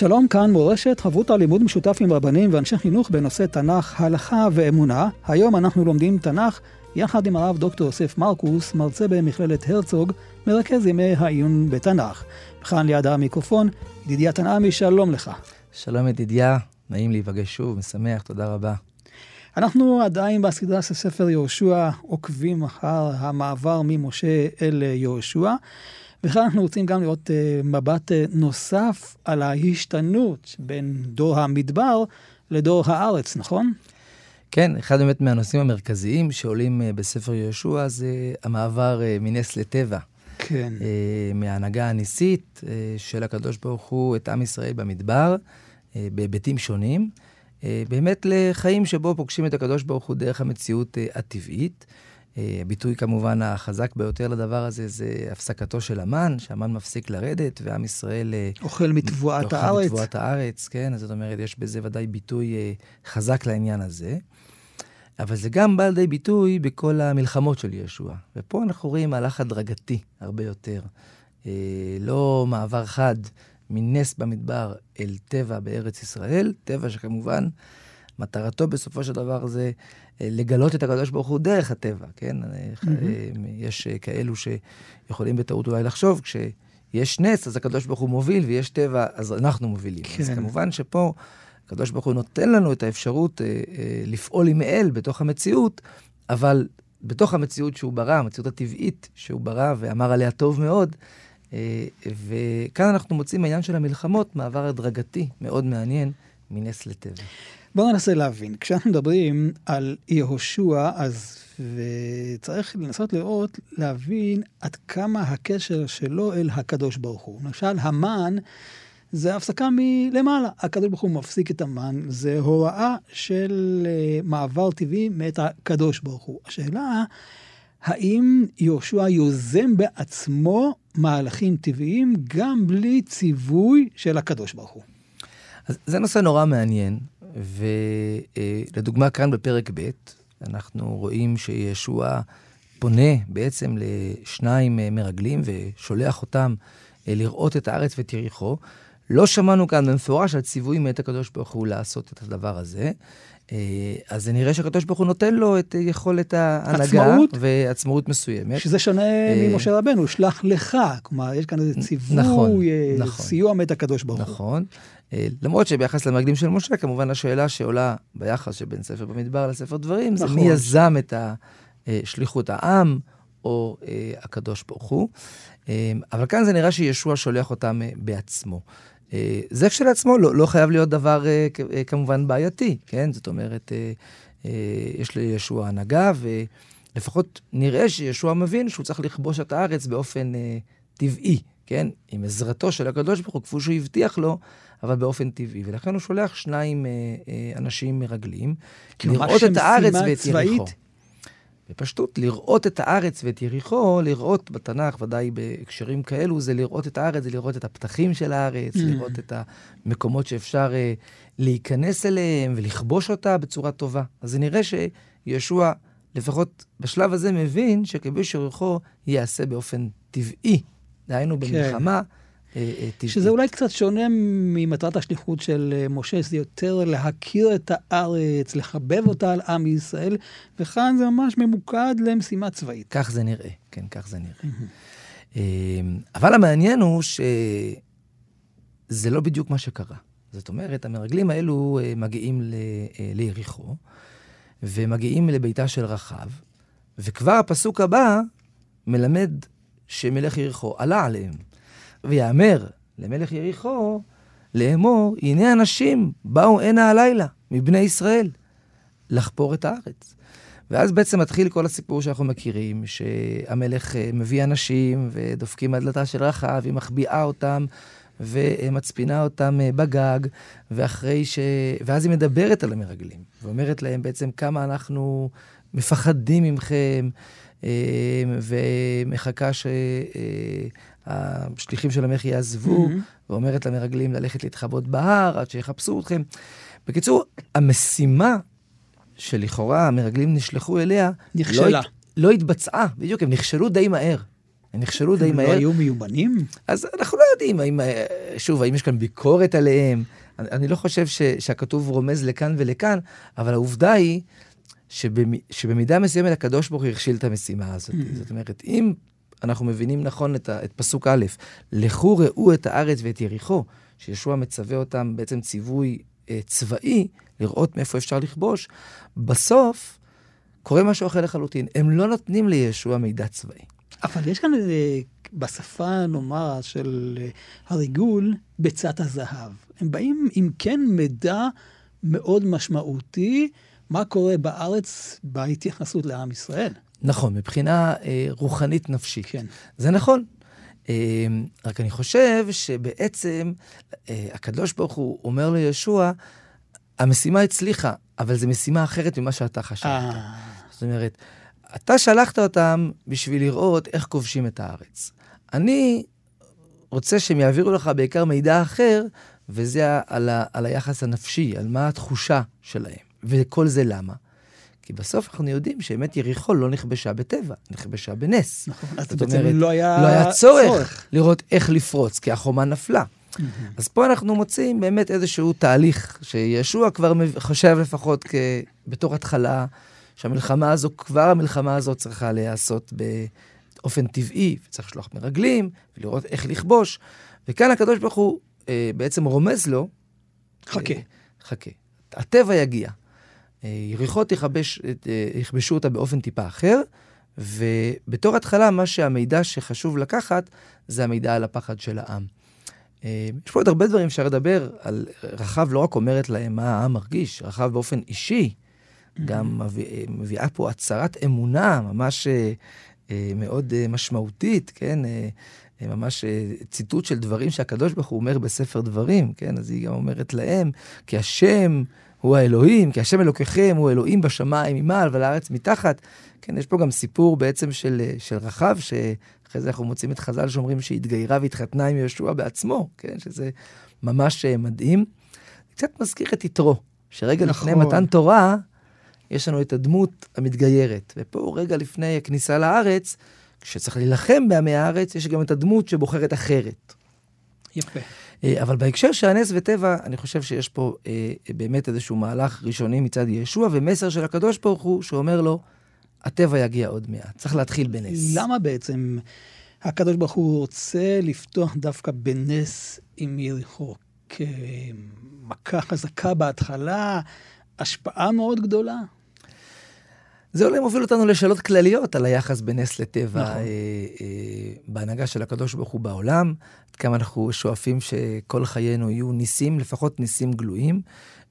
שלום, כאן מורשת, חברותא לימוד משותף עם רבנים ואנשי חינוך בנושא תנ"ך, הלכה ואמונה. היום אנחנו לומדים תנ"ך יחד עם הרב דוקטור יוסף מרקוס, מרצה במכללת הרצוג, מרכז ימי העיון בתנ"ך. כאן ליד המיקרופון, ידידיה תנעמי, שלום לך. שלום ידידיה, נעים להיפגש שוב, משמח, תודה רבה. אנחנו עדיין בסדרה של ספר יהושע עוקבים אחר המעבר ממשה אל יהושע. בכלל אנחנו רוצים גם לראות uh, מבט uh, נוסף על ההשתנות בין דור המדבר לדור הארץ, נכון? כן, אחד באמת מהנושאים המרכזיים שעולים uh, בספר יהושע זה המעבר uh, מנס לטבע. כן. Uh, מההנהגה הניסית uh, של הקדוש ברוך הוא את עם ישראל במדבר, uh, בהיבטים שונים, uh, באמת לחיים שבו פוגשים את הקדוש ברוך הוא דרך המציאות uh, הטבעית. אה, הביטוי כמובן החזק ביותר לדבר הזה זה הפסקתו של המן, שהמן מפסיק לרדת, ועם ישראל... אה, אוכל מתבואת אוכל הארץ. אוכל מתבואת הארץ, כן, זאת אומרת, יש בזה ודאי ביטוי אה, חזק לעניין הזה. אבל זה גם בא לידי ביטוי בכל המלחמות של ישוע. ופה אנחנו רואים מהלך הדרגתי הרבה יותר. לא מעבר חד מנס במדבר אל טבע בארץ ישראל, טבע שכמובן מטרתו בסופו של דבר זה אה, לגלות את הקדוש ברוך הוא דרך הטבע, כן? Mm-hmm. יש כאלו שיכולים בטעות אולי לחשוב, כשיש נס, אז הקדוש ברוך הוא מוביל, ויש טבע, אז אנחנו מובילים. כן. אז כמובן שפה הקדוש ברוך הוא נותן לנו את האפשרות אה, אה, לפעול עם אל בתוך המציאות, אבל בתוך המציאות שהוא ברא, המציאות הטבעית שהוא ברא ואמר עליה טוב מאוד, אה, וכאן אנחנו מוצאים העניין של המלחמות, מעבר הדרגתי מאוד מעניין מנס לטבע. בואו ננסה להבין. כשאנחנו מדברים על יהושע, אז צריך לנסות לראות, להבין עד כמה הקשר שלו אל הקדוש ברוך הוא. למשל, המן זה הפסקה מלמעלה. הקדוש ברוך הוא מפסיק את המן, זה הוראה של אה, מעבר טבעי מאת הקדוש ברוך הוא. השאלה, האם יהושע יוזם בעצמו מהלכים טבעיים גם בלי ציווי של הקדוש ברוך הוא? אז זה נושא נורא מעניין, ולדוגמה כאן בפרק ב', אנחנו רואים שישוע פונה בעצם לשניים מרגלים ושולח אותם אה, לראות את הארץ ואת יריחו. לא שמענו כאן במפורש על ציווי מאת הקדוש ברוך הוא לעשות את הדבר הזה. אה, אז זה נראה שהקדוש ברוך הוא נותן לו את יכולת ההנהגה. עצמאות. ועצמאות מסוימת. שזה שונה אה, ממשה רבנו, שלח לך. כלומר, יש כאן איזה ציווי, נכון, נכון. סיוע מאת הקדוש ברוך הוא. נכון. אה, למרות שביחס למקדים של משה, כמובן השאלה שעולה ביחס שבין ספר במדבר לספר דברים, נכון. זה מי יזם את שליחות העם, או אה, הקדוש ברוך הוא. אה, אבל כאן זה נראה שישוע שולח אותם בעצמו. זה כשלעצמו לא, לא חייב להיות דבר כמובן בעייתי, כן? זאת אומרת, יש לישוע הנהגה, ולפחות נראה שישוע מבין שהוא צריך לכבוש את הארץ באופן טבעי, כן? עם עזרתו של הקדוש ברוך הוא, כפי שהוא הבטיח לו, אבל באופן טבעי. ולכן הוא שולח שניים אה, אה, אנשים מרגלים, לראות את הארץ ואת יריחו. בפשטות, לראות את הארץ ואת יריחו, לראות בתנ"ך, ודאי בהקשרים כאלו, זה לראות את הארץ, זה לראות את הפתחים של הארץ, mm. לראות את המקומות שאפשר אה, להיכנס אליהם ולכבוש אותה בצורה טובה. אז נראה שישוע, לפחות בשלב הזה, מבין שכיבוש יריחו ייעשה באופן טבעי. דהיינו, כן. במלחמה. אה, אה, טבעי. שזה אולי קצת שונה ממטרת השליחות של אה, משה, זה יותר להכיר את הארץ, לחבב אותה על עם ישראל, וכאן זה ממש ממוקד למשימה צבאית. כך זה נראה, כן, כך זה נראה. אבל המעניין הוא שזה לא בדיוק מה שקרה. זאת אומרת, המרגלים האלו מגיעים ליריחו, ומגיעים לביתה של רחב, וכבר הפסוק הבא מלמד שמלך יריחו עלה עליהם. ויאמר למלך יריחו לאמור, הנה אנשים באו הנה הלילה מבני ישראל לחפור את הארץ. ואז בעצם מתחיל כל הסיפור שאנחנו מכירים, שהמלך אה, מביא אנשים ודופקים על דלתה של רחב, היא מחביאה אותם. ומצפינה אותם אה, בגג, ואחרי ש... ואז היא מדברת על המרגלים, ואומרת להם בעצם כמה אנחנו מפחדים מכם, ומחכה שהשליחים של המלך יעזבו, mm-hmm. ואומרת למרגלים ללכת להתחבא בהר עד שיחפשו אתכם. בקיצור, המשימה שלכאורה המרגלים נשלחו אליה, נכשלה. לא, לא התבצעה, בדיוק, הם נכשלו די מהר. הם נכשלו די מהר. הם לא היו מיומנים? אז אנחנו לא יודעים, האם, שוב, האם יש כאן ביקורת עליהם. אני, אני לא חושב ש, שהכתוב רומז לכאן ולכאן, אבל העובדה היא שבמ, שבמידה מסוימת הקדוש ברוך הוא הכשיל את המשימה הזאת. Mm. זאת אומרת, אם אנחנו מבינים נכון את, ה, את פסוק א', לכו ראו את הארץ ואת יריחו, שישוע מצווה אותם בעצם ציווי אה, צבאי, לראות מאיפה אפשר לכבוש, בסוף קורה משהו אחר לחלוטין. הם לא נותנים לישוע מידע צבאי. אבל יש כאן בשפה, נאמר, של אה, הריגול, ביצת הזהב. הם באים עם כן מידע מאוד משמעותי, מה קורה בארץ בהתייחסות לעם ישראל. נכון, מבחינה אה, רוחנית נפשית. כן. זה נכון. אה, רק אני חושב שבעצם אה, הקדוש ברוך הוא אומר לישוע, המשימה הצליחה, אבל זו משימה אחרת ממה שאתה חשבת. אה. זאת אומרת, אתה שלחת אותם בשביל לראות איך כובשים את הארץ. אני רוצה שהם יעבירו לך בעיקר מידע אחר, וזה על, ה, על היחס הנפשי, על מה התחושה שלהם. וכל זה למה? כי בסוף אנחנו יודעים שבאמת יריחו לא נכבשה בטבע, נכבשה בנס. נכון, אז בעצם אומרת, לא היה, לא היה צורך, צורך לראות איך לפרוץ, כי החומה נפלה. Mm-hmm. אז פה אנחנו מוצאים באמת איזשהו תהליך שישוע כבר חושב לפחות כ... בתור התחלה שהמלחמה הזו, כבר המלחמה הזו צריכה להיעשות באופן טבעי, וצריך לשלוח מרגלים, ולראות איך לכבוש. וכאן הקדוש ברוך הוא אה, בעצם רומז לו, חכה. אה, חכה. הטבע יגיע. אה, יריחות יכבש, אה, יכבשו אותה באופן טיפה אחר, ובתור התחלה, מה שהמידע שחשוב לקחת, זה המידע על הפחד של העם. אה, יש פה עוד הרבה דברים אפשר לדבר על, רחב לא רק אומרת להם מה העם מרגיש, רחב באופן אישי, גם מביא, מביאה פה הצהרת אמונה ממש מאוד משמעותית, כן? ממש ציטוט של דברים שהקדוש ברוך הוא אומר בספר דברים, כן? אז היא גם אומרת להם, כי השם הוא האלוהים, כי השם אלוקיכם הוא אלוהים בשמיים ממעל ולארץ מתחת. כן, יש פה גם סיפור בעצם של, אה, של רחב, שאחרי זה אנחנו מוצאים את חז"ל שאומרים שהתגיירה והתחתנה עם יהושע בעצמו, כן? שזה ממש מדהים. קצת מזכיר את יתרו, שרגע נכון. לפני מתן תורה, יש לנו את הדמות המתגיירת. ופה, רגע לפני הכניסה לארץ, כשצריך להילחם בעמי הארץ, יש גם את הדמות שבוחרת אחרת. יפה. אה, אבל בהקשר של הנס וטבע, אני חושב שיש פה אה, באמת איזשהו מהלך ראשוני מצד ישוע, ומסר של הקדוש ברוך הוא, שאומר לו, הטבע יגיע עוד מעט, צריך להתחיל בנס. למה בעצם הקדוש ברוך הוא רוצה לפתוח דווקא בנס עם יריחו? כמכה חזקה בהתחלה, השפעה מאוד גדולה. זה אולי מוביל אותנו לשאלות כלליות על היחס בין נס לטבע נכון. אה, אה, בהנהגה של הקדוש ברוך הוא בעולם, עד כמה אנחנו שואפים שכל חיינו יהיו ניסים, לפחות ניסים גלויים,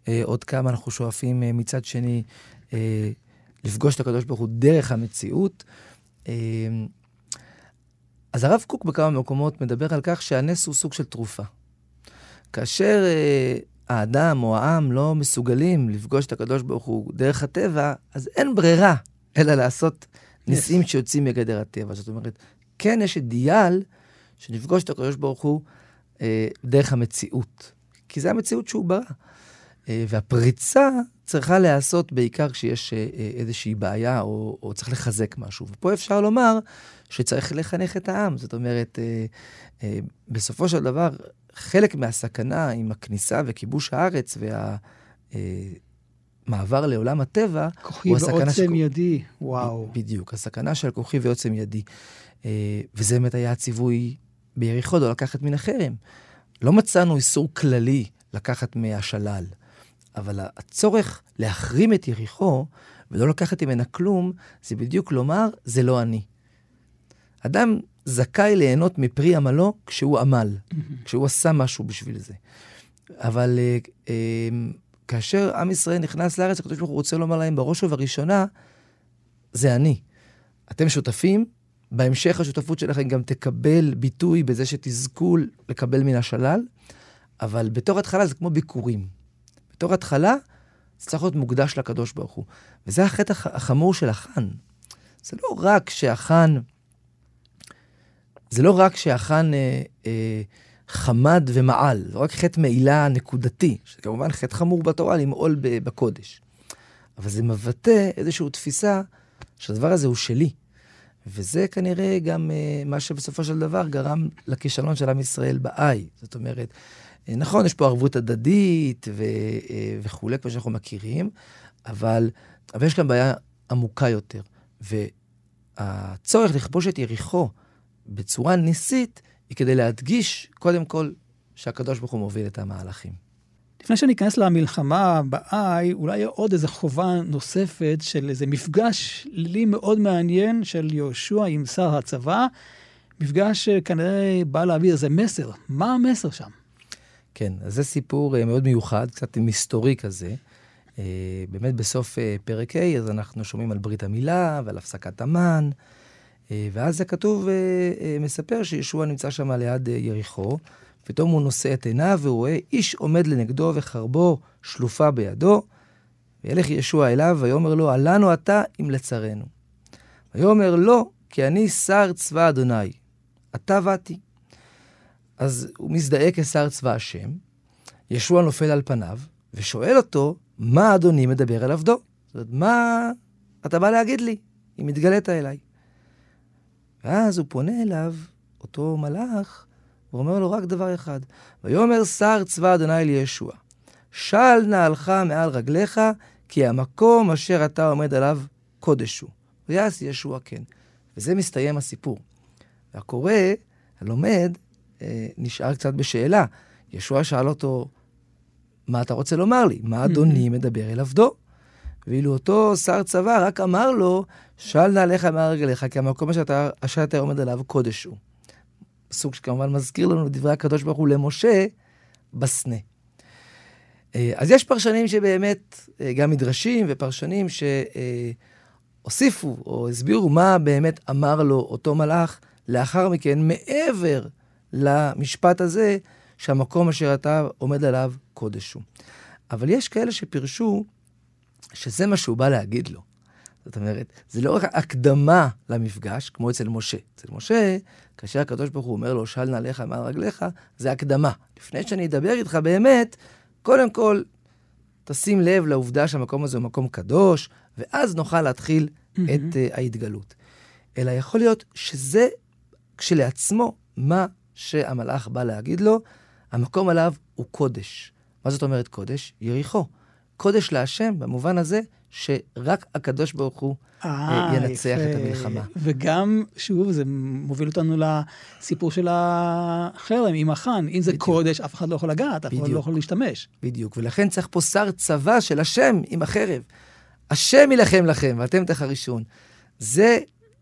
אה, עוד כמה אנחנו שואפים אה, מצד שני אה, לפגוש את הקדוש ברוך הוא דרך המציאות. אה, אז הרב קוק בכמה מקומות מדבר על כך שהנס הוא סוג של תרופה. כאשר אה, האדם או העם לא מסוגלים לפגוש את הקדוש ברוך הוא דרך הטבע, אז אין ברירה אלא לעשות ניסים yes. שיוצאים מגדר הטבע. זאת אומרת, כן יש אידיאל שנפגוש את הקדוש ברוך הוא אה, דרך המציאות. כי זה המציאות שהוא ברא. אה, והפריצה צריכה להיעשות בעיקר כשיש אה, אה, איזושהי בעיה או, או צריך לחזק משהו. ופה אפשר לומר שצריך לחנך את העם. זאת אומרת, אה, אה, בסופו של דבר, חלק מהסכנה עם הכניסה וכיבוש הארץ והמעבר אה, לעולם הטבע, כוחי ועוצם של... ידי, וואו. בדיוק, הסכנה של כוחי ועוצם ידי. אה, וזה באמת היה הציווי ביריחו, לא לקחת מן החרם. לא מצאנו איסור כללי לקחת מהשלל, אבל הצורך להחרים את יריחו ולא לקחת ממנה כלום, זה בדיוק לומר, זה לא אני. אדם זכאי ליהנות מפרי עמלו כשהוא עמל. כשהוא עשה משהו בשביל זה. אבל uh, uh, כאשר עם ישראל נכנס לארץ, הקדוש ברוך הוא רוצה לומר להם בראש ובראשונה, זה אני. אתם שותפים, בהמשך השותפות שלכם גם תקבל ביטוי בזה שתזכו לקבל מן השלל, אבל בתור התחלה זה כמו ביקורים. בתור התחלה זה צריך להיות מוקדש לקדוש ברוך הוא. וזה החטא החמור של החאן. זה לא רק שהחאן, זה לא רק שהחאן אה, אה, חמד ומעל, זה רק חטא מעילה נקודתי, שזה כמובן חטא חמור בתורה למעול בקודש. אבל זה מבטא איזושהי תפיסה שהדבר הזה הוא שלי. וזה כנראה גם uh, מה שבסופו של דבר גרם לכישלון של עם ישראל באי. זאת אומרת, uh, נכון, יש פה ערבות הדדית ו, uh, וכולי, כמו שאנחנו מכירים, אבל, אבל יש כאן בעיה עמוקה יותר. והצורך לכבוש את יריחו בצורה ניסית, היא כדי להדגיש, קודם כל, שהקדוש ברוך הוא מוביל את המהלכים. לפני שניכנס למלחמה ב-I, אולי עוד איזו חובה נוספת של איזה מפגש לי מאוד מעניין של יהושע עם שר הצבא, מפגש שכנראה בא להביא איזה מסר. מה המסר שם? כן, אז זה סיפור אה, מאוד מיוחד, קצת מסתורי כזה. אה, באמת בסוף אה, פרק ה', אז אנחנו שומעים על ברית המילה ועל הפסקת המן, ואז זה כתוב, מספר שישוע נמצא שם ליד יריחו. פתאום הוא נושא את עיניו והוא רואה איש עומד לנגדו וחרבו שלופה בידו. וילך ישוע אליו ויאמר לו, עלנו אתה אם לצרינו. ויאמר לא, כי אני שר צבא אדוני, אתה באתי. אז הוא מזדהה כשר צבא השם, ישוע נופל על פניו, ושואל אותו, מה אדוני מדבר אל עבדו? זאת אומרת, מה אתה בא להגיד לי, אם התגלית אליי? ואז הוא פונה אליו, אותו מלאך, הוא אומר לו רק דבר אחד, ויאמר שר צבא אדוני לישוע, של נעלך מעל רגליך, כי המקום אשר אתה עומד עליו קודש הוא. ויעש ישוע כן. וזה מסתיים הסיפור. והקורא, הלומד, אה, נשאר קצת בשאלה. ישוע שאל אותו, מה אתה רוצה לומר לי? מה אדוני מדבר אל עבדו? ואילו אותו שר צבא רק אמר לו, של נעליך מעל רגליך, כי המקום אשר אתה, אשר אתה עומד עליו קודש הוא. סוג שכמובן מזכיר לנו את דברי הקדוש ברוך הוא למשה בסנה. אה, אז יש פרשנים שבאמת, אה, גם מדרשים ופרשנים שהוסיפו או הסבירו מה באמת אמר לו אותו מלאך לאחר מכן, מעבר למשפט הזה, שהמקום אשר אתה עומד עליו קודש הוא. אבל יש כאלה שפירשו שזה מה שהוא בא להגיד לו. זאת אומרת, זה לא רק הקדמה למפגש, כמו אצל משה. אצל משה, כאשר הקדוש ברוך הוא אומר לו, של נעליך מעל רגליך, זה הקדמה. לפני שאני אדבר איתך באמת, קודם כל, תשים לב לעובדה שהמקום הזה הוא מקום קדוש, ואז נוכל להתחיל mm-hmm. את uh, ההתגלות. אלא יכול להיות שזה כשלעצמו מה שהמלאך בא להגיד לו, המקום עליו הוא קודש. מה זאת אומרת קודש? יריחו. קודש להשם, במובן הזה שרק הקדוש ברוך הוא אה, ינצח יפה. את המלחמה. וגם, שוב, זה מוביל אותנו לסיפור של החרם עם החאן. אם זה בדיוק. קודש, אף אחד לא יכול לגעת, אף אחד לא יכול להשתמש. בדיוק, ולכן צריך פה שר צבא של השם עם החרב. השם יילחם לכם, ואתם תחרישון. זה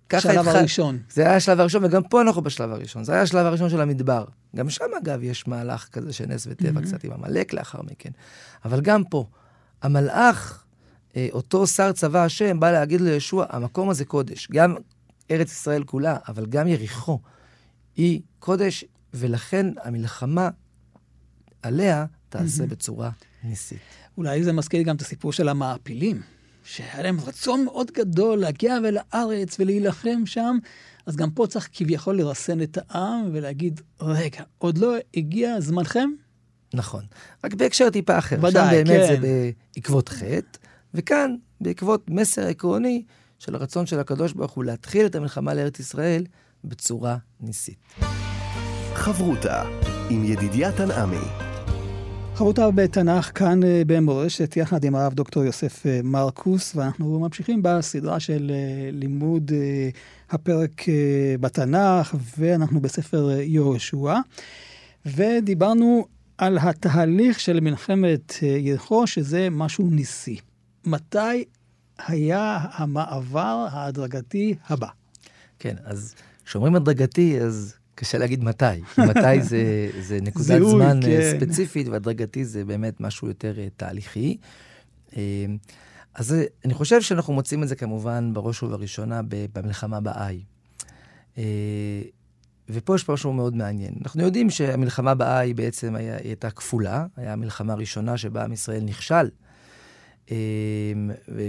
ככה שלב התחל... הראשון. זה היה השלב הראשון, וגם פה אנחנו בשלב הראשון. זה היה השלב הראשון של המדבר. גם שם, אגב, יש מהלך כזה של נס וטבע, mm-hmm. קצת עם עמלק לאחר מכן. אבל גם פה, המלאך אה, אותו שר צבא השם בא להגיד לישוע, המקום הזה קודש. גם ארץ ישראל כולה, אבל גם יריחו, היא קודש, ולכן המלחמה עליה תעשה. בצורה ניסית. אולי זה מזכיר גם את הסיפור של המעפילים, שהיה להם רצון מאוד גדול להגיע ולארץ ולהילחם שם, אז גם פה צריך כביכול לרסן את העם ולהגיד, רגע, עוד לא הגיע זמנכם? נכון, רק בהקשר טיפה אחר. ודאי, כן. שם באמת כן. זה בעקבות חטא. וכאן, בעקבות מסר עקרוני של הרצון של הקדוש ברוך הוא להתחיל את המלחמה לארץ ישראל בצורה ניסית. חברותה עם ידידיה תנעמי. חברותה בתנ"ך כאן אה, במורשת, יחד עם הרב דוקטור יוסף אה, מרקוס, ואנחנו ממשיכים בסדרה של אה, לימוד הפרק בתנ"ך, ואנחנו בספר יהושע, ודיברנו על התהליך של מלחמת יריחו, שזה משהו ניסי. מתי היה המעבר ההדרגתי הבא? כן, אז כשאומרים הדרגתי, אז קשה להגיד מתי. מתי זה, זה נקודת זיהוי, זמן אה, כן. ספציפית, והדרגתי זה באמת משהו יותר אה, תהליכי. אה, אז אני חושב שאנחנו מוצאים את זה כמובן בראש ובראשונה במלחמה באי. ופה יש משהו מאוד מעניין. אנחנו יודעים שהמלחמה באי בעצם היה, הייתה כפולה, הייתה המלחמה הראשונה שבה עם ישראל נכשל.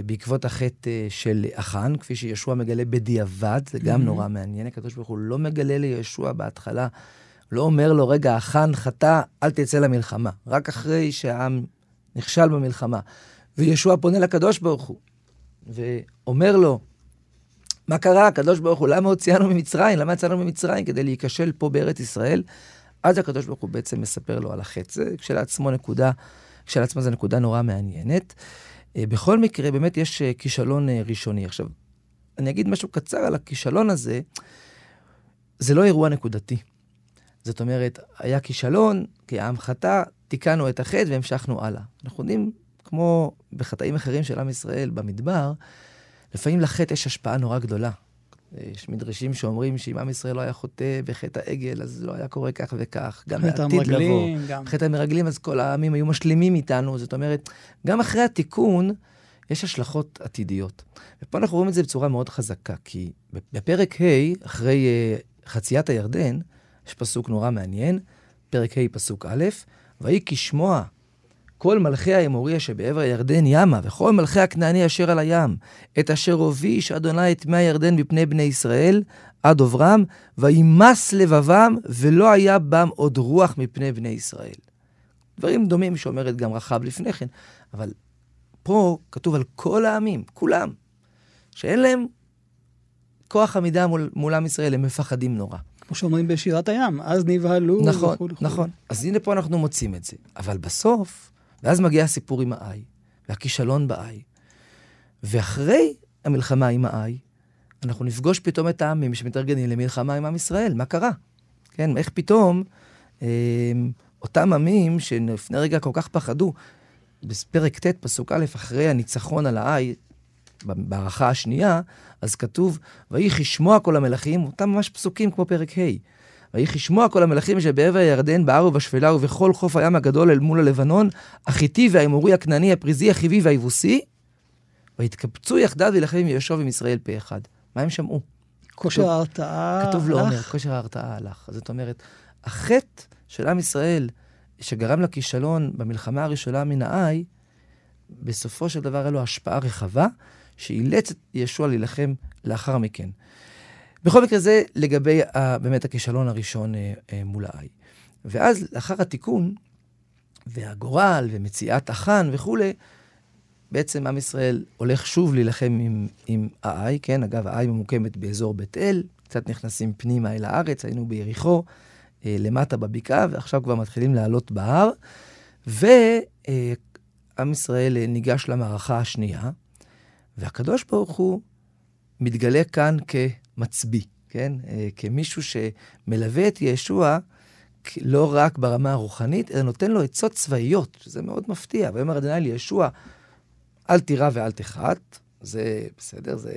בעקבות החטא של אחן, כפי שישוע מגלה בדיעבד, זה גם mm-hmm. נורא מעניין. הקדוש ברוך הוא לא מגלה לישוע בהתחלה, לא אומר לו, רגע, אחן חטא, אל תצא למלחמה. רק אחרי שהעם נכשל במלחמה. וישוע פונה לקדוש ברוך הוא, ואומר לו, מה קרה, הקדוש ברוך הוא, למה הוציאנו ממצרים? למה יצאנו ממצרים? כדי להיכשל פה בארץ ישראל. אז הקדוש ברוך הוא בעצם מספר לו על החטא. זה כשלעצמו נקודה, כשלעצמו זו נקודה נורא מעניינת. אה, בכל מקרה, באמת יש אה, כישלון אה, ראשוני. עכשיו, אני אגיד משהו קצר על הכישלון הזה. זה לא אירוע נקודתי. זאת אומרת, היה כישלון, כי העם חטא, תיקנו את החטא והמשכנו הלאה. אנחנו יודעים, כמו בחטאים אחרים של עם ישראל במדבר, לפעמים לחטא יש השפעה נורא גדולה. יש מדרשים שאומרים שאם עם ישראל לא היה חוטא בחטא העגל, אז לא היה קורה כך וכך. גם לעתיד לבוא. גם. חטא המרגלים, אז כל העמים היו משלימים איתנו. זאת אומרת, גם אחרי התיקון, יש השלכות עתידיות. ופה אנחנו רואים את זה בצורה מאוד חזקה, כי בפרק ה', אחרי uh, חציית הירדן, יש פסוק נורא מעניין, פרק ה', פסוק א', ויהי כשמוע כל מלכי האמורי שבעבר הירדן ימה, וכל מלכי הכנעני אשר על הים, את אשר הוביש אדוני את מי הירדן מפני בני ישראל, עד עוברם, וימס לבבם, ולא היה בם עוד רוח מפני בני ישראל. דברים דומים שאומרת גם רחב לפני כן, אבל פה כתוב על כל העמים, כולם, שאין להם כוח עמידה מול, מול עם ישראל, הם מפחדים נורא. כמו שאומרים בשירת הים, אז נבהלו נכון, וכו'. נכון, נכון. אז הנה פה אנחנו מוצאים את זה. אבל בסוף, ואז מגיע הסיפור עם האי, והכישלון באי. ואחרי המלחמה עם האי, אנחנו נפגוש פתאום את העמים שמתארגנים למלחמה עם עם ישראל. מה קרה? כן, איך פתאום אה, אותם עמים שלפני רגע כל כך פחדו, בפרק ט', פסוק א', אחרי הניצחון על האי, בהערכה השנייה, אז כתוב, ויהי כשמוע כל המלכים, אותם ממש פסוקים כמו פרק ה'. ויהי כשמוע כל המלכים שבעבר הירדן, בהר ובשפלה ובכל חוף הים הגדול אל מול הלבנון, החיטי והאמורי הכנעני, הפריזי, החיבי והיבוסי, ויתקבצו יחדיו להילחם עם יהושע ועם ישראל פה אחד. מה הם שמעו? כושר ההרתעה הלך. כתוב לא אומר, כושר ההרתעה הלך. זאת אומרת, החטא של עם ישראל, שגרם לכישלון במלחמה הראשונה מן האי, בסופו של דבר היה לו השפעה רחבה, שאילץ את ישוע להילחם לאחר מכן. בכל מקרה זה לגבי ה, אה, באמת הכישלון הראשון אה, אה, מול האי. ואז לאחר התיקון, והגורל, ומציאת החאן וכולי, בעצם עם ישראל הולך שוב להילחם עם, עם האי, כן? אגב, האי ממוקמת באזור בית אל, קצת נכנסים פנימה אל הארץ, היינו ביריחו, אה, למטה בבקעה, ועכשיו כבר מתחילים לעלות בהר. ועם אה, ישראל אה, ניגש למערכה השנייה, והקדוש ברוך הוא מתגלה כאן כמצביא, כן? אה, כמישהו שמלווה את ישוע לא רק ברמה הרוחנית, אלא נותן לו עצות צבאיות, שזה מאוד מפתיע. ויאמר אדוני לישוע, אל תירא ואל תחת, זה בסדר, זה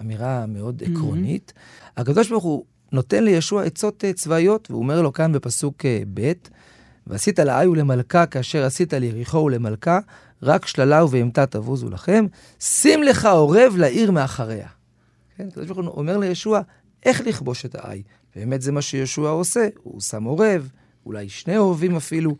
אמירה מאוד mm-hmm. עקרונית. הקדוש ברוך הוא נותן לישוע עצות אה, צבאיות, והוא אומר לו כאן בפסוק אה, ב', ועשית לאי ולמלכה כאשר עשית ליריחו ולמלכה, רק שללה ובהמתה תבוזו לכם, שים לך עורב לעיר מאחריה. כן, הקדוש ברוך הוא אומר לישוע, איך לכבוש את האי? באמת זה מה שישוע עושה, הוא שם עורב, אולי שני עורבים אפילו.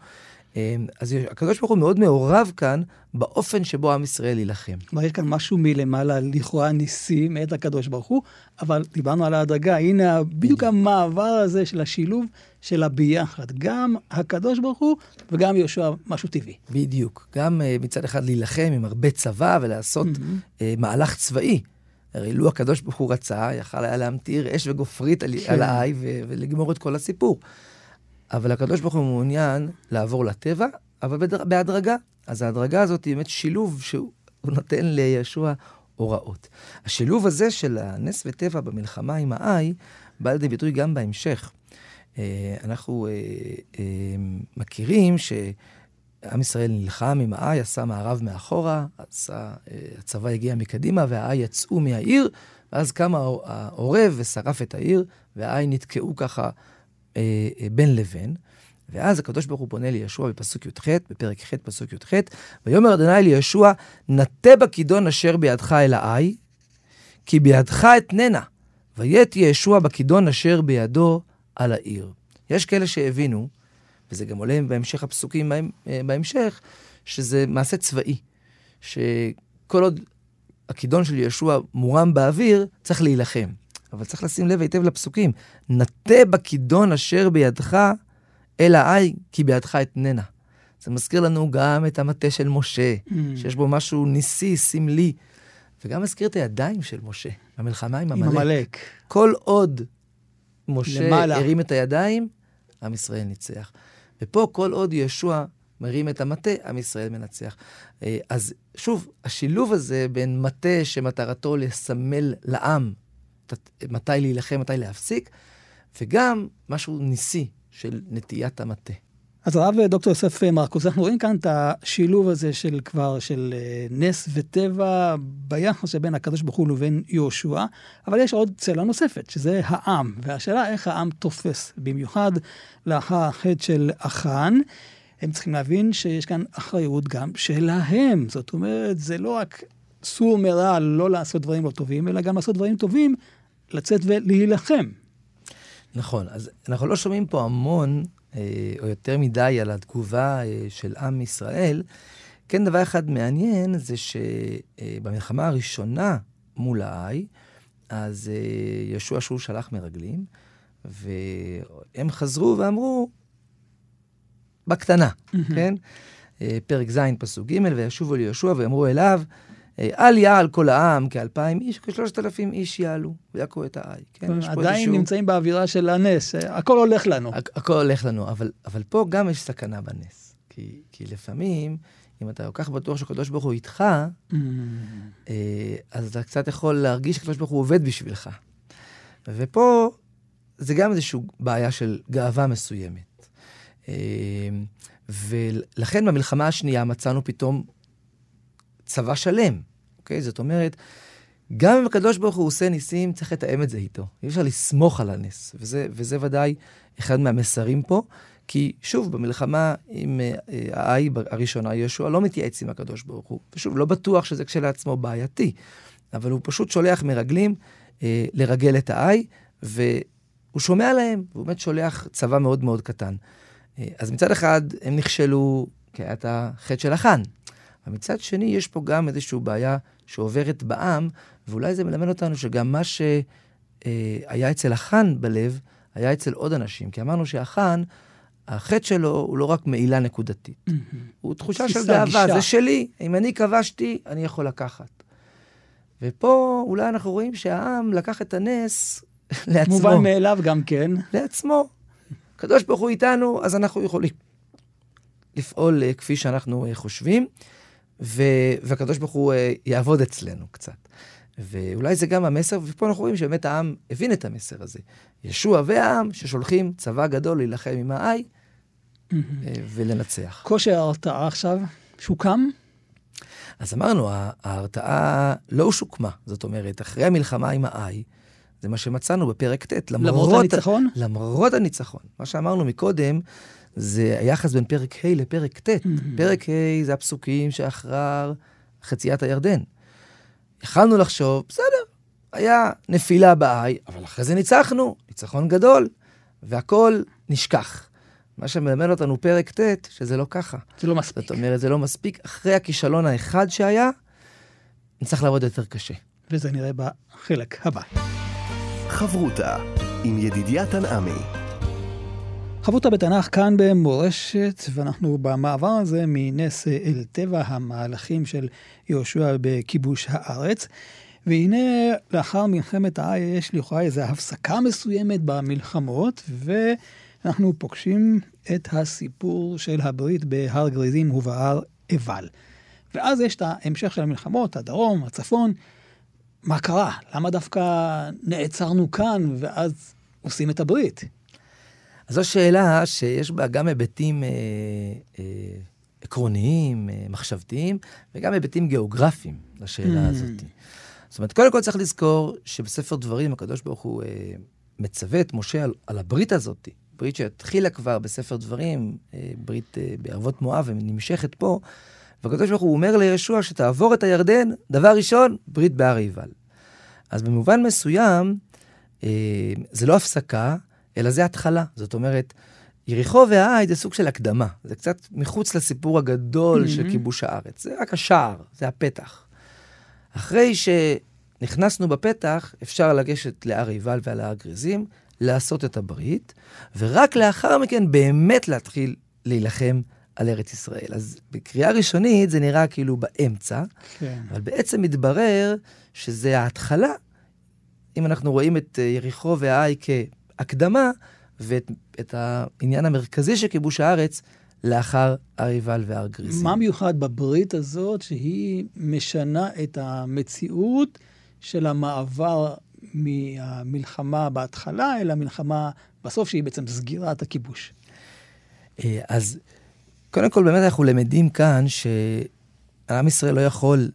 אמ, אז הקדוש ברוך הוא מאוד מעורב כאן באופן שבו עם ישראל יילחם. כלומר, יש כאן משהו מלמעלה, לכאורה ניסי מאת הקדוש ברוך הוא, אבל דיברנו על ההדרגה, הנה בדיוק המעבר הזה של השילוב של הביחד. גם הקדוש ברוך הוא וגם יהושע, משהו טבעי. בדיוק. גם uh, מצד אחד להילחם עם הרבה צבא ולעשות mm-hmm. uh, מהלך צבאי. הרי לו הקדוש ברוך הוא רצה, יכל היה להמטיר אש וגופרית על, כן. על האי ולגמור את כל הסיפור. אבל הקדוש ברוך הוא מעוניין לעבור לטבע, אבל בהדרגה. אז ההדרגה הזאת היא באמת שילוב שהוא נותן לישוע הוראות. השילוב הזה של הנס וטבע במלחמה עם האי, בא לידי ביטוי גם בהמשך. אה, אנחנו אה, אה, שעם ישראל נלחם עם האי, עשה מערב מאחורה, עשה, הצבא הגיע מקדימה והאי יצאו מהעיר, ואז קם העורב ושרף את העיר, והאי נתקעו ככה בין לבין. ואז הקדוש ברוך הוא פונה לישוע בפסוק י"ח, בפרק ח', פסוק י"ח, ויאמר אדוני לישוע, נטה בכידון אשר בידך אל העי, כי בידך אתננה, ויט ישוע בכידון אשר בידו על העיר. יש כאלה שהבינו, וזה גם עולה בהמשך הפסוקים אה, בהמשך, שזה מעשה צבאי, שכל עוד הכידון של ישוע מורם באוויר, צריך להילחם. אבל צריך לשים לב היטב לפסוקים. נטה בכידון אשר בידך אל העי, כי בידך אתננה. זה מזכיר לנו גם את המטה של משה, mm. שיש בו משהו ניסי, סמלי, וגם מזכיר את הידיים של משה, במלחמה עם עמלק. עם עמלק. כל עוד משה למעלה. הרים את הידיים, עם ישראל ניצח. ופה כל עוד ישוע מרים את המטה, עם ישראל מנצח. אה, אז שוב, השילוב הזה בין מטה שמטרתו לסמל לעם מתי להילחם, מתי להפסיק, וגם משהו ניסי של נטיית המטה. אז הרב דוקטור יוסף מרקוס, אנחנו רואים כאן את השילוב הזה של כבר, של אה, נס וטבע ביחס שבין הקדוש ברוך הוא לבין יהושע, אבל יש עוד צלע נוספת, שזה העם, והשאלה איך העם תופס, במיוחד לאחר החטא של אחן. הם צריכים להבין שיש כאן אחריות גם שלהם. זאת אומרת, זה לא רק סור מרע לא לעשות דברים לא טובים, אלא גם לעשות דברים טובים, לצאת ולהילחם. נכון, אז אנחנו לא שומעים פה המון, או יותר מדי, על התגובה אה, של עם ישראל. כן, דבר אחד מעניין זה שבמלחמה הראשונה מול האי, אז אה, ישוע שהוא שלח מרגלים, והם חזרו ואמרו, בקטנה, כן? פרק ז', פסוק ג', וישובו ליהושע ויאמרו אליו, אל יעל כל העם, כאלפיים איש, כשלושת אלפים איש יעלו, ויעקו את האי. כן, עדיין איזשהו... נמצאים באווירה של הנס, הכל הולך לנו. הכ- הכל הולך לנו, אבל, אבל פה גם יש סכנה בנס. כי, כי לפעמים, אם אתה כל כך בטוח שהקדוש ברוך הוא איתך, mm. אה, אז אתה קצת יכול להרגיש שהקדוש ברוך הוא עובד בשבילך. ופה זה גם איזושהי בעיה של גאווה מסוימת. אה, ולכן במלחמה השנייה מצאנו פתאום צבא שלם. אוקיי? זאת אומרת, גם אם הקדוש ברוך הוא עושה ניסים, צריך לתאם את זה איתו. אי אפשר לסמוך על הנס, וזה, וזה ודאי אחד מהמסרים פה. כי שוב, במלחמה עם אה, האי הראשונה, יהושע לא מתייעץ עם הקדוש ברוך הוא. ושוב, לא בטוח שזה כשלעצמו בעייתי, אבל הוא פשוט שולח מרגלים אה, לרגל את האי, והוא שומע להם, והוא באמת שולח צבא מאוד מאוד קטן. אה, אז מצד אחד, הם נכשלו, כי היה את החטא של החאן. ומצד שני, יש פה גם איזושהי בעיה שעוברת בעם, ואולי זה מלמד אותנו שגם מה שהיה אצל החאן בלב, היה אצל עוד אנשים. כי אמרנו שהחאן, החטא שלו הוא לא רק מעילה נקודתית. Mm-hmm. הוא תחושה של גאווה, זה שלי. אם אני כבשתי, אני יכול לקחת. ופה אולי אנחנו רואים שהעם לקח את הנס לעצמו. מובן מאליו גם כן. לעצמו. הקדוש ברוך הוא איתנו, אז אנחנו יכולים לפעול אה, כפי שאנחנו אה, חושבים. ו- והקדוש ברוך הוא uh, יעבוד אצלנו קצת. ואולי זה גם המסר, ופה אנחנו רואים שבאמת העם הבין את המסר הזה. ישוע והעם ששולחים צבא גדול להילחם עם האי uh, ולנצח. כושר ההרתעה עכשיו, שוקם? אז אמרנו, ההרתעה לא שוקמה. זאת אומרת, אחרי המלחמה עם האי, זה מה שמצאנו בפרק ט'. למרות, למרות הניצחון? למרות הניצחון. מה שאמרנו מקודם, זה היחס בין פרק ה' לפרק ט'. Mm-hmm. פרק ה' זה הפסוקים שאחר חציית הירדן. יכלנו לחשוב, בסדר, היה נפילה בעי, אבל אחרי זה ניצחנו, ניצחון גדול, והכל נשכח. מה שמלמד אותנו פרק ט', שזה לא ככה. זה לא מספיק. זאת אומרת, זה לא מספיק. אחרי הכישלון האחד שהיה, נצטרך לעבוד יותר קשה. וזה נראה בחלק הבא. חברותה עם ידידיה תנעמי. חברותא בתנ"ך כאן במורשת, ואנחנו במעבר הזה מנס אל טבע המהלכים של יהושע בכיבוש הארץ. והנה, לאחר מלחמת האי יש לכאורה איזו הפסקה מסוימת במלחמות, ואנחנו פוגשים את הסיפור של הברית בהר גריזים ובהר עיבל. ואז יש את ההמשך של המלחמות, הדרום, הצפון. מה קרה? למה דווקא נעצרנו כאן ואז עושים את הברית? אז זו שאלה שיש בה גם היבטים אה, אה, עקרוניים, אה, מחשבתיים, וגם היבטים גיאוגרפיים לשאלה mm. הזאת. זאת אומרת, קודם כל צריך לזכור שבספר דברים הקדוש ברוך הוא אה, מצווה את משה על, על הברית הזאת, ברית שהתחילה כבר בספר דברים, אה, ברית אה, בערבות מואב ונמשכת פה, והקדוש ברוך הוא אומר לישוע שתעבור את הירדן, דבר ראשון, ברית בהר עיבל. אז במובן מסוים, אה, זה לא הפסקה, אלא זה התחלה. זאת אומרת, יריחו והעי זה סוג של הקדמה. זה קצת מחוץ לסיפור הגדול mm-hmm. של כיבוש הארץ. זה רק השער, זה הפתח. אחרי שנכנסנו בפתח, אפשר לגשת להר עיבל ועל ההר גריזים, לעשות את הברית, ורק לאחר מכן באמת להתחיל להילחם על ארץ ישראל. אז בקריאה ראשונית זה נראה כאילו באמצע, כן. אבל בעצם מתברר שזה ההתחלה. אם אנחנו רואים את אה, יריחו והעי כהקדמה, ואת העניין המרכזי של כיבוש הארץ לאחר הר עיבל והר גריזים. מה מיוחד בברית הזאת שהיא משנה את המציאות של המעבר מהמלחמה בהתחלה אל המלחמה בסוף, שהיא בעצם סגירת הכיבוש? אה, אז קודם כל, באמת אנחנו למדים כאן שעם ישראל לא יכול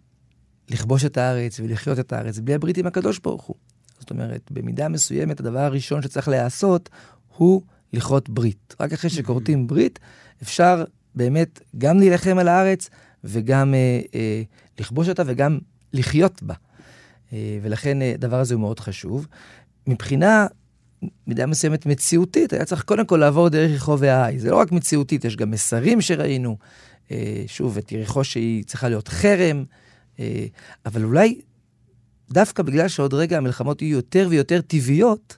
לכבוש את הארץ ולחיות את הארץ בלי הברית עם הקדוש ברוך הוא. זאת אומרת, במידה מסוימת, הדבר הראשון שצריך להיעשות הוא לכרות ברית. רק אחרי שכורתים ברית, אפשר באמת גם להילחם על הארץ וגם אה, אה, לכבוש אותה וגם לחיות בה. אה, ולכן אה, הדבר הזה הוא מאוד חשוב. מבחינה מידה מסוימת מציאותית, היה צריך קודם כל לעבור דרך יריחו והעי. זה לא רק מציאותית, יש גם מסרים שראינו. אה, שוב, את יריחו שהיא צריכה להיות חרם, אה, אבל אולי דווקא בגלל שעוד רגע המלחמות יהיו יותר ויותר טבעיות,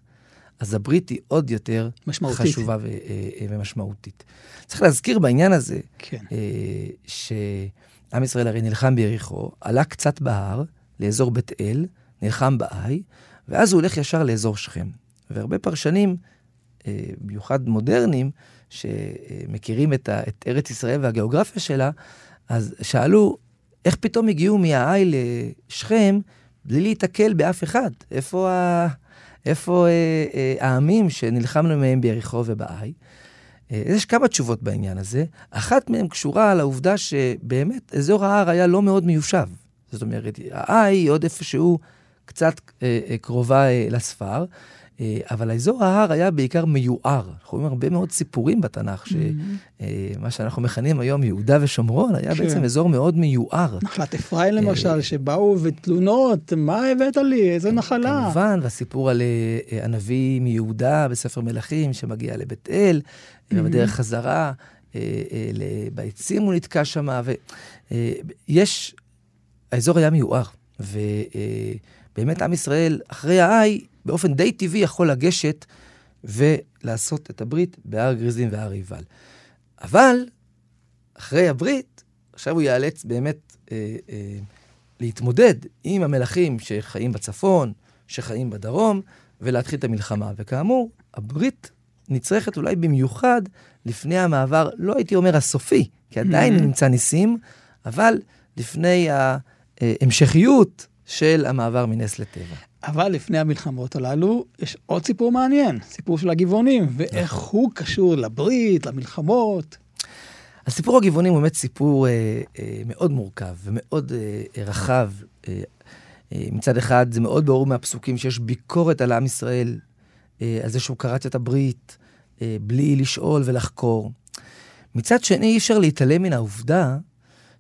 אז הברית היא עוד יותר משמעותית. חשובה ו- אה, אה, ומשמעותית. צריך להזכיר בעניין הזה, כן. אה, שעם ישראל הרי נלחם ביריחו, עלה קצת בהר לאזור בית אל, נלחם בעי, ואז הוא הולך ישר לאזור שכם. והרבה פרשנים, במיוחד מודרניים, שמכירים את, ארץ ישראל והגיאוגרפיה שלה, אז שאלו, איך פתאום הגיעו מהעי לשכם בלי להיתקל באף אחד? איפה ה... איפה אה, אה, העמים שנלחמנו מהם ביריחו ובעי? אה, יש כמה תשובות בעניין הזה. אחת מהן קשורה לעובדה שבאמת אזור ההר היה לא מאוד מיושב. זאת אומרת, העי היא עוד איפשהו קצת אה, אה, קרובה אה, לספר. אה, אבל האזור ההר היה בעיקר מיוער. אנחנו רואים הרבה מאוד סיפורים בתנ"ך, שמה mm-hmm. שאנחנו מכנים היום יהודה ושומרון, היה כן. בעצם אזור מאוד מיוער. נחלת אפרים למשל, שבאו ותלונות, מה הבאת לי, איזה נחלה. כמובן, והסיפור על אה, הנביא מיהודה בספר מלכים, שמגיע לבית אל, ובדרך חזרה, בעצים הוא נתקע שם, ויש, האזור היה מיוער, ובאמת עם ישראל, אחרי העי, באופן די טבעי יכול לגשת ולעשות את הברית בהר גריזים והר עיבל. אבל אחרי הברית, עכשיו הוא ייאלץ באמת אה, אה, להתמודד עם המלכים שחיים בצפון, שחיים בדרום, ולהתחיל את המלחמה. וכאמור, הברית נצרכת אולי במיוחד לפני המעבר, לא הייתי אומר הסופי, כי עדיין mm-hmm. נמצא ניסים, אבל לפני ההמשכיות של המעבר מנס לטבע. אבל לפני המלחמות הללו, יש עוד סיפור מעניין, סיפור של הגבעונים, ואיך נכון. הוא קשור לברית, למלחמות. הסיפור הגבעונים הוא באמת סיפור אה, אה, מאוד מורכב ומאוד אה, רחב. אה, אה, מצד אחד, זה מאוד ברור מהפסוקים שיש ביקורת על עם ישראל, אה, על זה שהוא כרת את הברית, אה, בלי לשאול ולחקור. מצד שני, אי אפשר להתעלם מן העובדה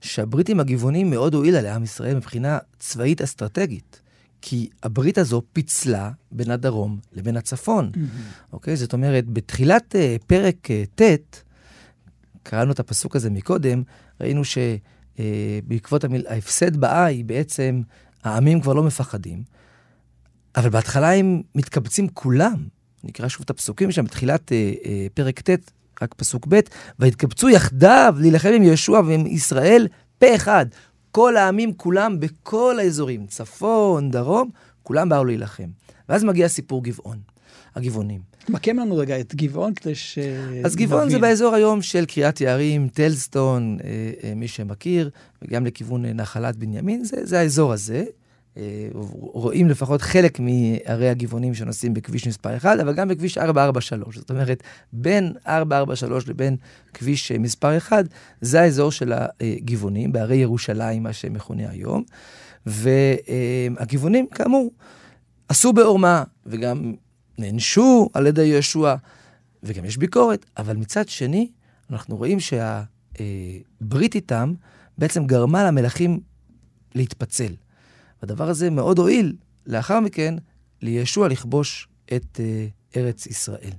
שהברית עם הגבעונים מאוד הועילה לעם ישראל מבחינה צבאית אסטרטגית. כי הברית הזו פיצלה בין הדרום לבין הצפון. Mm-hmm. אוקיי? זאת אומרת, בתחילת uh, פרק uh, ט', קראנו את הפסוק הזה מקודם, ראינו שבעקבות uh, המיל... ההפסד בעי, בעצם העמים כבר לא מפחדים, אבל בהתחלה הם מתקבצים כולם. נקרא שוב את הפסוקים שם, בתחילת uh, uh, פרק ט', רק פסוק ב', והתקבצו יחדיו להילחם עם יהושע ועם ישראל פה אחד. כל העמים כולם בכל האזורים, צפון, דרום, כולם באו להילחם. ואז מגיע סיפור גבעון, הגבעונים. מקם לנו רגע את גבעון כדי ש... אז גבעון נבין. זה באזור היום של קריית יערים, טלסטון, אה, אה, מי שמכיר, וגם לכיוון אה, נחלת בנימין, זה, זה האזור הזה. אה, רואים לפחות חלק מערי הגבעונים שנוסעים בכביש מספר 1, אבל גם בכביש 443. זאת אומרת, בין 443 לבין כביש אה, מספר 1, זה האזור של הגבעונים, בערי ירושלים, מה שמכונה היום. והגבעונים, כאמור, עשו בעורמה וגם נענשו על ידי יהושע, וגם יש ביקורת, אבל מצד שני, אנחנו רואים שהברית איתם בעצם גרמה למלכים להתפצל. הדבר הזה מאוד הועיל לאחר מכן לישוע לכבוש את uh, ארץ ישראל.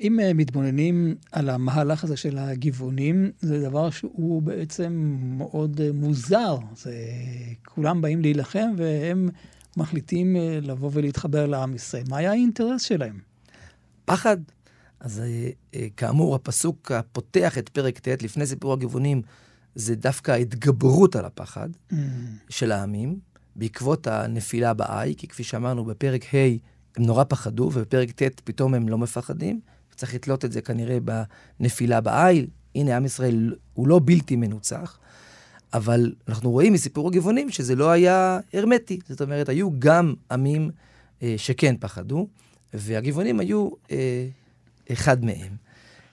אם uh, מתבוננים על המהלך הזה של הגבעונים, זה דבר שהוא בעצם מאוד uh, מוזר. זה, כולם באים להילחם והם מחליטים uh, לבוא ולהתחבר לעם ישראל. מה היה האינטרס שלהם? פחד. אז כאמור, הפסוק הפותח את פרק ט' לפני סיפור הגבעונים, זה דווקא ההתגברות על הפחד mm. של העמים, בעקבות הנפילה באי, כי כפי שאמרנו, בפרק ה' הם נורא פחדו, ובפרק ט' פתאום הם לא מפחדים. צריך לתלות את זה כנראה בנפילה באי. הנה, עם ישראל הוא לא בלתי מנוצח, אבל אנחנו רואים מסיפור הגבעונים שזה לא היה הרמטי. זאת אומרת, היו גם עמים אה, שכן פחדו, והגבעונים היו אה, אחד מהם.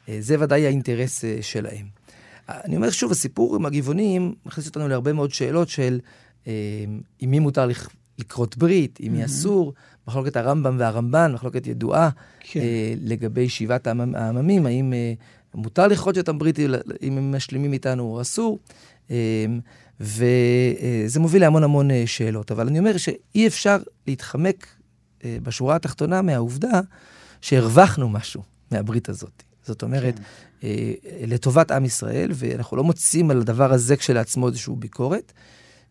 אה, זה ודאי האינטרס אה, שלהם. אני אומר שוב, הסיפור עם הגבעונים מכניס אותנו להרבה מאוד שאלות של אה, עם מי מותר לכרות ברית, עם מי. אסור, מחלוקת הרמב"ם והרמב"ן, מחלוקת ידועה כן. אה, לגבי שבעת העממים, האם אה, מותר לכרות אותם ברית אם הם משלימים איתנו או אסור. וזה מוביל להמון המון שאלות. אבל אני אומר שאי אפשר להתחמק בשורה התחתונה מהעובדה שהרווחנו משהו מהברית הזאת. זאת אומרת, כן. אה, לטובת עם ישראל, ואנחנו לא מוצאים על הדבר הזה כשלעצמו איזושהי ביקורת,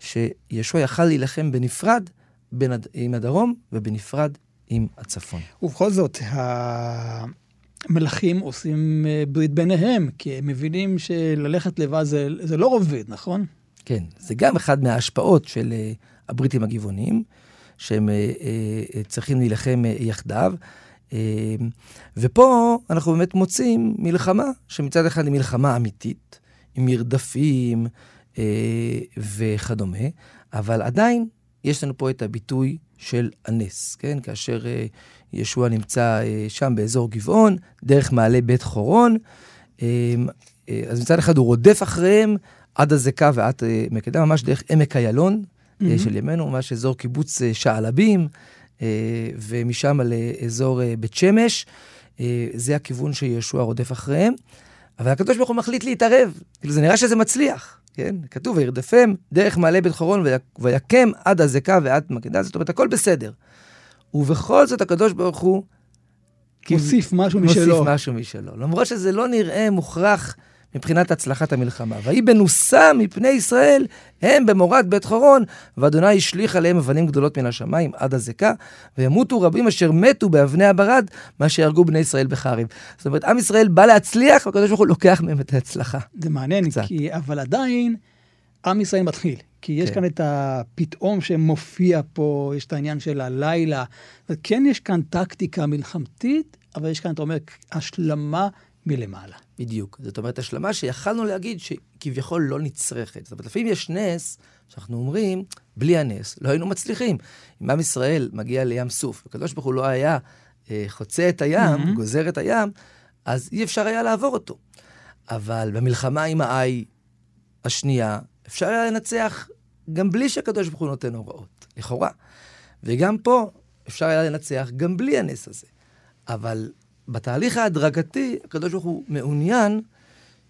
שישוע יכל להילחם בנפרד בין, עם הדרום ובנפרד עם הצפון. ובכל זאת, המלכים עושים אה, ברית ביניהם, כי הם מבינים שללכת לבד זה, זה לא עובד, נכון? כן, זה גם אחד מההשפעות של uh, הבריטים הגבעוניים, שהם צריכים להילחם יחדיו. אמ, ופה אנחנו באמת מוצאים מלחמה, שמצד אחד היא מלחמה אמיתית, עם מרדפים אה, וכדומה, אבל עדיין יש לנו פה את הביטוי של הנס, כן? כאשר אה, ישוע נמצא אה, שם באזור גבעון, דרך מעלה בית חורון, אמ, אז מצד אחד הוא רודף אחריהם עד הזקה ועד מקדם, ממש דרך עמק איילון mm-hmm. של ימינו, ממש אזור קיבוץ שעלבים. אה, ומשם לאזור אה, בית שמש. אה, זה הכיוון שישוע רודף אחריהם. אבל הקדוש ברוך הוא מחליט להתערב. כאילו, זה נראה שזה מצליח, כן? כתוב, וירדפם דרך מעלה בית חורון ויקם עד הזקה ועד מקדה, זאת אומרת, הכל בסדר. ובכל זאת הקדוש ברוך הוא... מוסיף משהו משלו. מוסיף משהו משלו. למרות שזה לא נראה מוכרח מבחינת הצלחת המלחמה. ויהי בנוסה מפני ישראל, הם במורד בית חורון, ואדוני השליך עליהם אבנים גדולות מן השמיים עד הזקה, וימותו רבים אשר מתו באבני הברד, מה שיהרגו בני ישראל בחרב. זאת אומרת, עם ישראל בא להצליח, והקדוש ברוך הוא לוקח מהם את ההצלחה. זה מעניין, כי, אבל עדיין, עם ישראל מתחיל. כי יש כן. כאן את הפתאום שמופיע פה, יש את העניין של הלילה. כן יש כאן טקטיקה מלחמתית, אבל יש כאן, אתה אומר, השלמה מלמעלה. בדיוק. זאת אומרת, השלמה שיכלנו להגיד שכביכול לא נצרכת. זאת אומרת, לפעמים יש נס שאנחנו אומרים, בלי הנס לא היינו מצליחים. אם עם ישראל מגיע לים סוף, הקדוש ברוך הוא לא היה אה, חוצה את הים, mm-hmm. גוזר את הים, אז אי אפשר היה לעבור אותו. אבל במלחמה עם האי השנייה, אפשר היה לנצח גם בלי שהקדוש ברוך הוא נותן הוראות, לכאורה. וגם פה אפשר היה לנצח גם בלי הנס הזה. אבל בתהליך ההדרגתי, הקדוש ברוך הוא מעוניין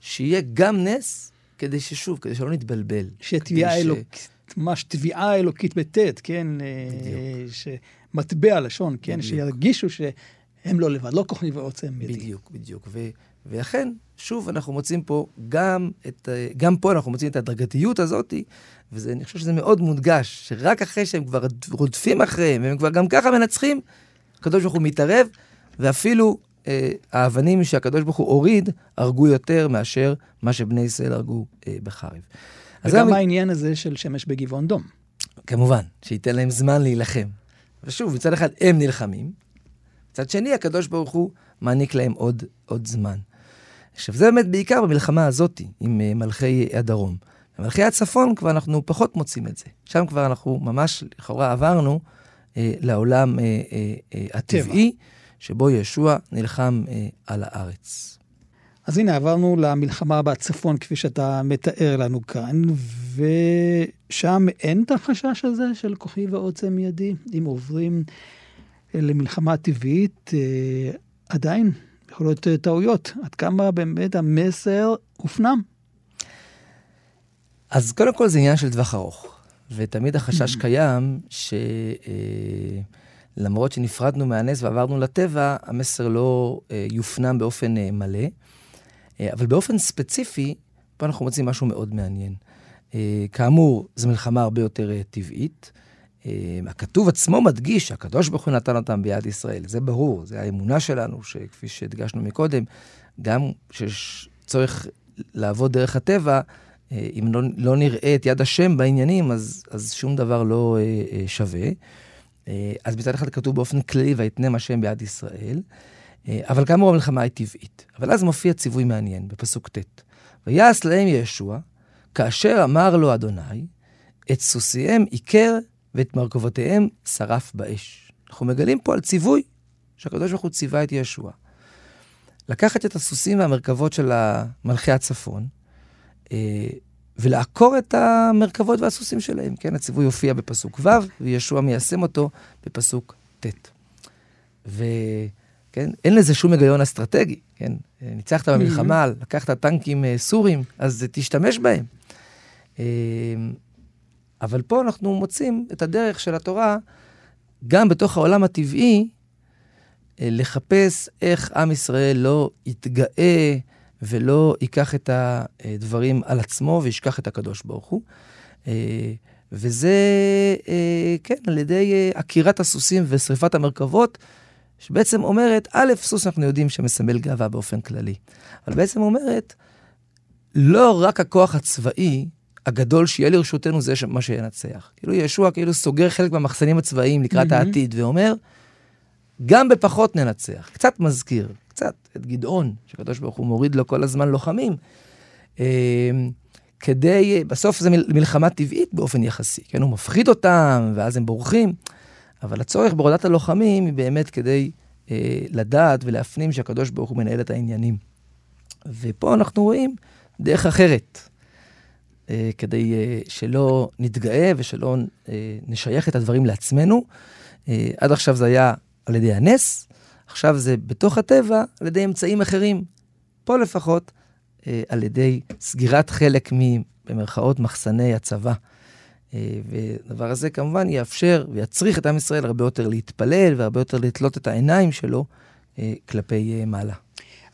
שיהיה גם נס, כדי ששוב, כדי שלא נתבלבל. שתביעה ש... אלוקית, ממש תביעה אלוקית בטית, כן? אה, בדיוק. שמטבע לשון, כן? בדיוק. שירגישו שהם לא לבד, לא כוכבי ועוצם. בדיוק, בדיוק. ו... ולכן, שוב, אנחנו מוצאים פה גם את, גם פה אנחנו מוצאים את ההדרגתיות הזאת, ואני חושב שזה מאוד מודגש, שרק אחרי שהם כבר רודפים אחריהם, והם כבר גם ככה מנצחים, הקדוש ברוך הוא מתערב ואפילו אה, האבנים שהקדוש ברוך הוא הוריד, הרגו יותר מאשר מה שבני ישראל הרגו אה, בחרב. וגם העניין הזה של שמש בגבעון דום. כמובן, שייתן להם זמן להילחם. ושוב, מצד אחד הם נלחמים, מצד שני, הקדוש ברוך הוא מעניק להם עוד, עוד זמן. עכשיו, זה באמת בעיקר במלחמה הזאת עם uh, מלכי הדרום. במלכי הצפון כבר אנחנו פחות מוצאים את זה. שם כבר אנחנו ממש, לכאורה, עברנו uh, לעולם uh, uh, uh, הטבעי. שבו ישוע נלחם אה, על הארץ. אז הנה, עברנו למלחמה בצפון, כפי שאתה מתאר לנו כאן, ושם אין את החשש הזה של כוחי ועוצם ידי. אם עוברים למלחמה טבעית, אה, עדיין יכול להיות טעויות. עד כמה באמת המסר הופנם? אז קודם כל זה עניין של טווח ארוך, ותמיד החשש קיים שלמרות אה, שנפרדנו מהנס ועברנו לטבע, המסר לא אה, יופנם באופן אה, מלא. אבל באופן ספציפי, פה אנחנו מוצאים משהו מאוד מעניין. כאמור, זו מלחמה הרבה יותר טבעית. הכתוב עצמו מדגיש שהקדוש ברוך הוא נתן אותם ביד ישראל. זה ברור, זה האמונה שלנו, שכפי שהדגשנו מקודם, גם שיש צורך לעבוד דרך הטבע, אה, אם לא, לא נראה את יד השם בעניינים, אז, אז שום דבר לא אה, אה, שווה. אה, אז מצד אחד כתוב באופן כללי, ויתנם השם ביד ישראל, אה, אבל כאמור המלחמה היא טבעית. אבל אז מופיע ציווי מעניין בפסוק ט': ויעש להם ישוע, כאשר אמר לו אדוני, את סוסיהם עיקר ואת מרכבותיהם שרף באש. אנחנו מגלים פה על ציווי שהקדוש ברוך הוא ציווה את ישוע. לקחת את הסוסים והמרכבות של מלכי הצפון, אה, ולעקור את המרכבות והסוסים שלהם. כן, הציווי יופיע בפסוק ו', וישוע מיישם אותו בפסוק ט'. וכן, אין לזה שום היגיון אסטרטגי, כן? ניצחת במלחמה, mm-hmm. לקחת טנקים אה, סורים, אז תשתמש בהם. אה, אבל פה אנחנו מוצאים את הדרך של התורה, גם בתוך העולם הטבעי, לחפש איך עם ישראל לא יתגאה ולא ייקח את הדברים על עצמו וישכח את הקדוש ברוך הוא. אה, וזה, אה, כן, על ידי אה, עקירת הסוסים ושריפת המרכבות, שבעצם אומרת, א', סוס אנחנו יודעים שמסמל גאווה באופן כללי, אבל בעצם אומרת, לא רק הכוח הצבאי הגדול שיהיה לרשותנו זה מה שינצח. כאילו ישוע כאילו סוגר חלק מהמחסנים הצבאיים לקראת mm-hmm. העתיד ואומר, גם בפחות ננצח. קצת מזכיר, קצת, את גדעון, שקדוש ברוך הוא מוריד לו כל הזמן לוחמים, אה, כדי, בסוף זו מלחמה טבעית באופן יחסי, כן? הוא מפחיד אותם, ואז הם בורחים, אבל הצורך בהורדת הלוחמים היא באמת כדי אה, לדעת ולהפנים שהקדוש ברוך הוא מנהל את העניינים. ופה אנחנו רואים דרך אחרת, אה, כדי אה, שלא נתגאה ושלא אה, נשייך את הדברים לעצמנו. אה, עד עכשיו זה היה על ידי הנס, עכשיו זה בתוך הטבע על ידי אמצעים אחרים. פה לפחות אה, על ידי סגירת חלק מ... במרכאות מחסני הצבא. אה, והדבר הזה כמובן יאפשר ויצריך את עם ישראל הרבה יותר להתפלל והרבה יותר לתלות את העיניים שלו אה, כלפי אה, מעלה.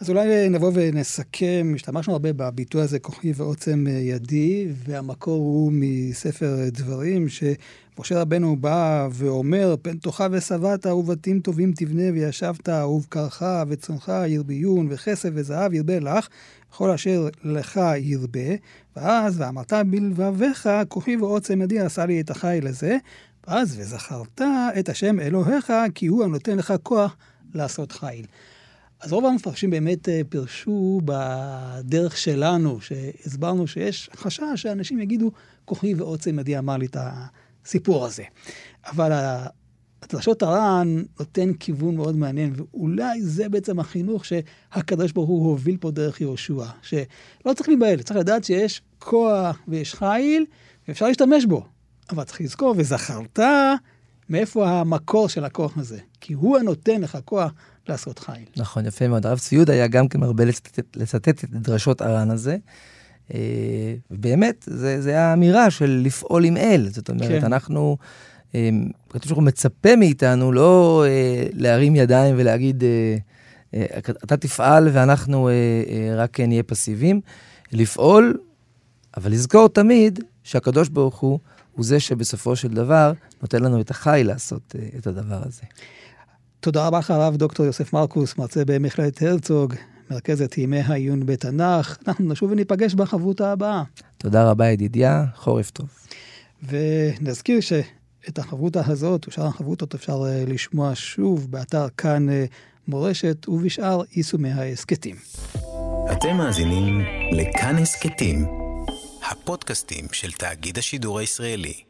אז אולי נבוא ונסכם, השתמשנו הרבה בביטוי הזה, כוחי ועוצם ידי, והמקור הוא מספר דברים, שמשה רבנו בא ואומר, פן תאכל ושבעת ובתים טובים תבנה וישבת ובקרך וצונך ירביון וכסף וזהב ירבה לך, וכל אשר לך ירבה. ואז ואמרת בלבביך, כוחי ועוצם ידי עשה לי את החיל הזה. ואז וזכרת את השם אלוהיך, כי הוא הנותן לך כוח לעשות חיל. אז רוב המפרשים באמת אה, פירשו בדרך שלנו, שהסברנו שיש חשש שאנשים יגידו, כוחי ועוצם ידי אמר לי את הסיפור הזה. אבל הדרשות הר"ן נותן כיוון מאוד מעניין, ואולי זה בעצם החינוך שהקדוש ברוך הוא הוביל פה דרך יהושע, שלא צריך להיבהל, צריך לדעת שיש כוח ויש חיל, ואפשר להשתמש בו. אבל צריך לזכור, וזכרת מאיפה המקור של הכוח הזה. כי הוא הנותן לך כוח לעשות חיל. נכון, יפה מאוד. הרב ציוד היה גם כן מרבה לצטט, לצטט את דרשות הר"ן הזה. אה, ובאמת, זה, זה האמירה של לפעול עם אל. זאת אומרת, כן. אנחנו, אה, כתוב שהוא מצפה מאיתנו לא אה, להרים ידיים ולהגיד, אתה תפעל ואנחנו רק נהיה פסיביים. לפעול, אבל לזכור תמיד שהקדוש ברוך הוא, הוא זה שבסופו של דבר נותן לנו את החי לעשות את הדבר הזה. תודה רבה לך הרב דוקטור יוסף מרקוס, מרצה במכללת הרצוג, מרכזת ימי העיון בתנ"ך. אנחנו נשוב וניפגש בחברותה הבאה. תודה רבה ידידיה, חורף טוב. ונזכיר שאת החברותה הזאת ושאר החברותות אפשר אה, לשמוע שוב באתר כאן אה, מורשת ובשאר יישומי ההסכתים. אתם מאזינים לכאן הסכתים, הפודקאסטים של תאגיד השידור הישראלי.